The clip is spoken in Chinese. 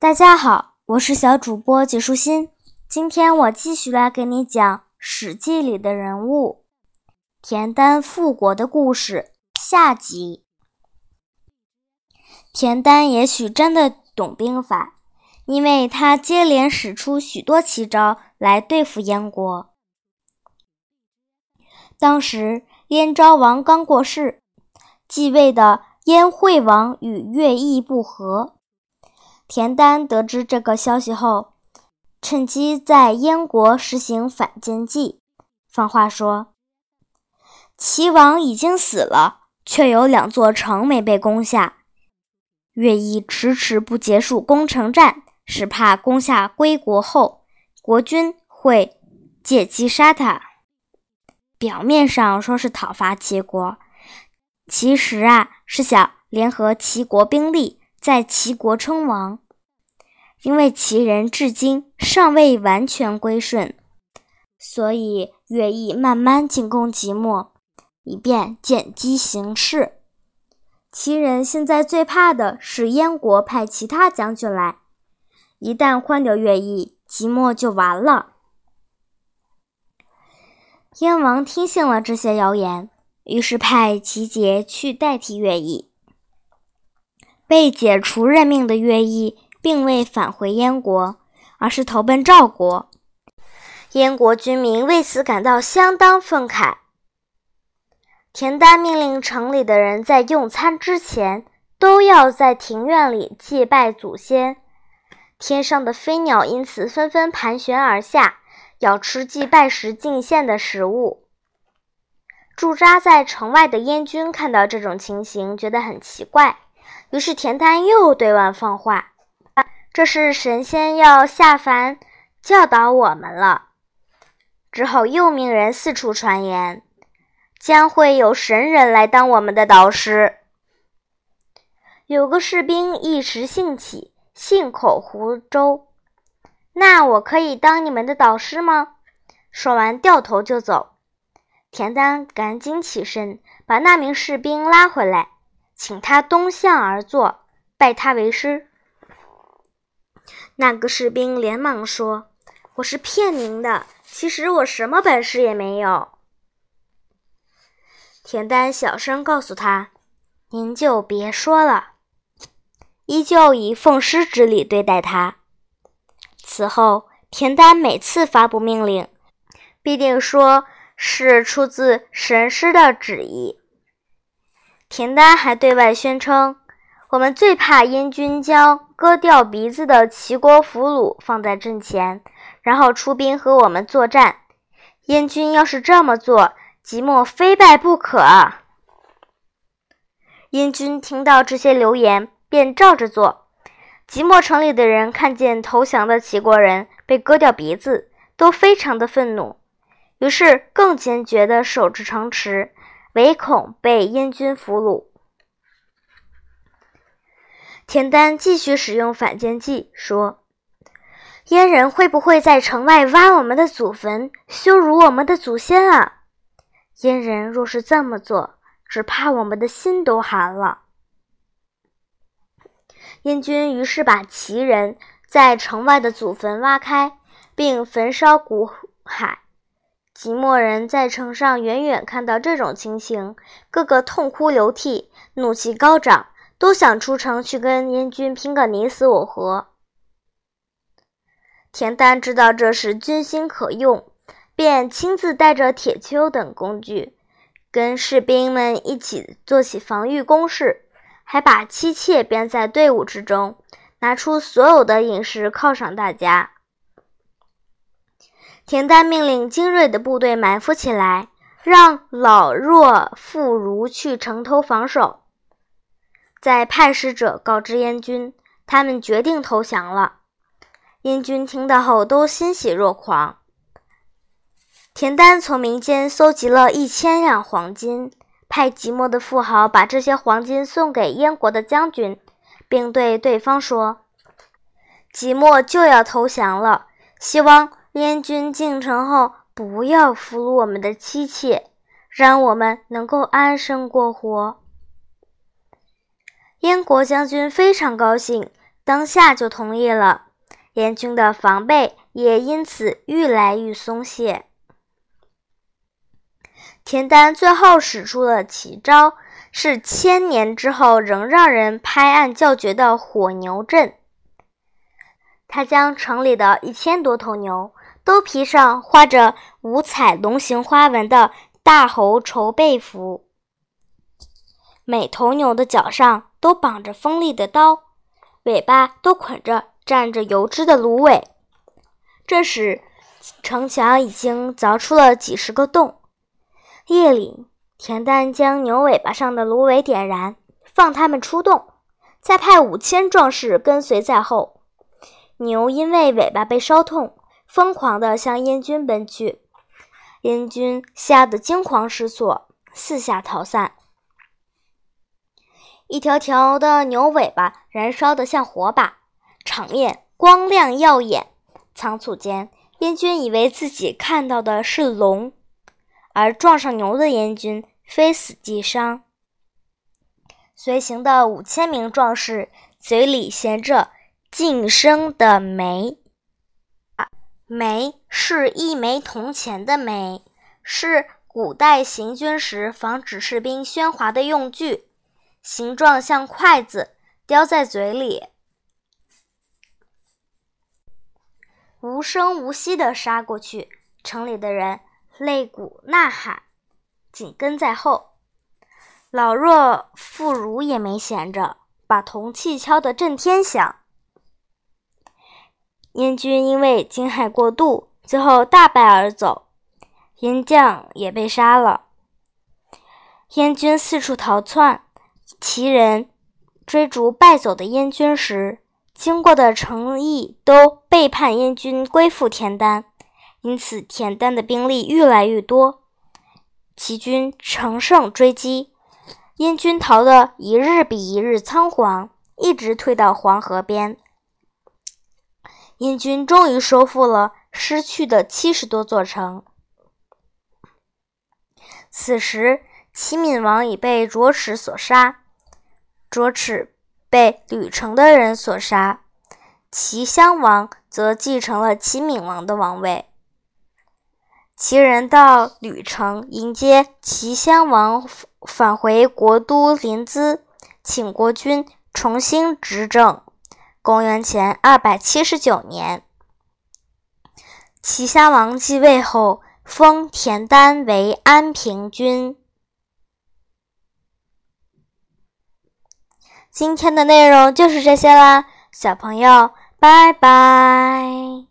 大家好，我是小主播纪舒心。今天我继续来给你讲《史记》里的人物田丹复国的故事下集。田丹也许真的懂兵法，因为他接连使出许多奇招来对付燕国。当时燕昭王刚过世，继位的燕惠王与乐毅不和。田丹得知这个消息后，趁机在燕国实行反间计，放话说：“齐王已经死了，却有两座城没被攻下。乐毅迟迟不结束攻城战，是怕攻下归国后，国君会借机杀他。表面上说是讨伐齐国，其实啊是想联合齐国兵力。”在齐国称王，因为齐人至今尚未完全归顺，所以乐毅慢慢进攻即墨，以便见机行事。齐人现在最怕的是燕国派其他将军来，一旦换掉乐毅，即墨就完了。燕王听信了这些谣言，于是派齐杰去代替乐毅。被解除任命的乐毅，并未返回燕国，而是投奔赵国。燕国军民为此感到相当愤慨。田丹命令城里的人在用餐之前，都要在庭院里祭拜祖先。天上的飞鸟因此纷纷盘旋而下，要吃祭拜时进献的食物。驻扎在城外的燕军看到这种情形，觉得很奇怪。于是田丹又对外放话：“这是神仙要下凡教导我们了。”之后又命人四处传言，将会有神人来当我们的导师。有个士兵一时兴起，信口胡诌：“那我可以当你们的导师吗？”说完掉头就走。田丹赶紧起身，把那名士兵拉回来。请他东向而坐，拜他为师。那个士兵连忙说：“我是骗您的，其实我什么本事也没有。”田丹小声告诉他：“您就别说了。”依旧以奉师之礼对待他。此后，田丹每次发布命令，必定说是出自神师的旨意。田丹还对外宣称：“我们最怕燕军将割掉鼻子的齐国俘虏放在阵前，然后出兵和我们作战。燕军要是这么做，即墨非败不可。”燕军听到这些流言，便照着做。即墨城里的人看见投降的齐国人被割掉鼻子，都非常的愤怒，于是更坚决地守着城池。唯恐被燕军俘虏，田丹继续使用反间计，说：“燕人会不会在城外挖我们的祖坟，羞辱我们的祖先啊？燕人若是这么做，只怕我们的心都寒了。”燕军于是把齐人在城外的祖坟挖开，并焚烧骨骸。即墨人在城上远远看到这种情形，个个痛哭流涕，怒气高涨，都想出城去跟燕军拼个你死我活。田丹知道这时军心可用，便亲自带着铁锹等工具，跟士兵们一起做起防御工事，还把妻妾编在队伍之中，拿出所有的饮食犒赏大家。田丹命令精锐的部队埋伏起来，让老弱妇孺去城头防守。再派使者告知燕军，他们决定投降了。燕军听到后都欣喜若狂。田丹从民间搜集了一千两黄金，派即墨的富豪把这些黄金送给燕国的将军，并对对方说：“即墨就要投降了，希望。”燕军进城后，不要俘虏我们的妻妾，让我们能够安生过活。燕国将军非常高兴，当下就同意了。燕军的防备也因此愈来愈松懈。田丹最后使出了奇招，是千年之后仍让人拍案叫绝的火牛阵。他将城里的一千多头牛都披上画着五彩龙形花纹的大猴绸被服，每头牛的脚上都绑着锋利的刀，尾巴都捆着。蘸着油脂的芦苇。这时，城墙已经凿出了几十个洞。夜里，田丹将牛尾巴上的芦苇点燃，放它们出洞，再派五千壮士跟随在后。牛因为尾巴被烧痛，疯狂地向燕军奔去。燕军吓得惊慌失措，四下逃散。一条条的牛尾巴燃烧得像火把。场面光亮耀眼，仓促间，燕军以为自己看到的是龙，而撞上牛的燕军非死即伤。随行的五千名壮士嘴里衔着晋升的梅，枚是一枚铜钱的枚，是古代行军时防止士兵喧哗的用具，形状像筷子，叼在嘴里。无声无息地杀过去，城里的人擂鼓呐喊，紧跟在后。老弱妇孺也没闲着，把铜器敲得震天响。燕军因为惊骇过度，最后大败而走，燕将也被杀了。燕军四处逃窜，齐人追逐败走的燕军时。经过的城邑都背叛燕军，归附田丹，因此田丹的兵力越来越多。齐军乘胜追击，燕军逃得一日比一日仓皇，一直退到黄河边。燕军终于收复了失去的七十多座城。此时，齐闵王已被卓齿所杀，卓齿。被吕城的人所杀，齐襄王则继承了齐闵王的王位。齐人到吕城迎接齐襄王返回国都临淄，请国君重新执政。公元前二百七十九年，齐襄王继位后，封田丹为安平君。今天的内容就是这些啦，小朋友，拜拜。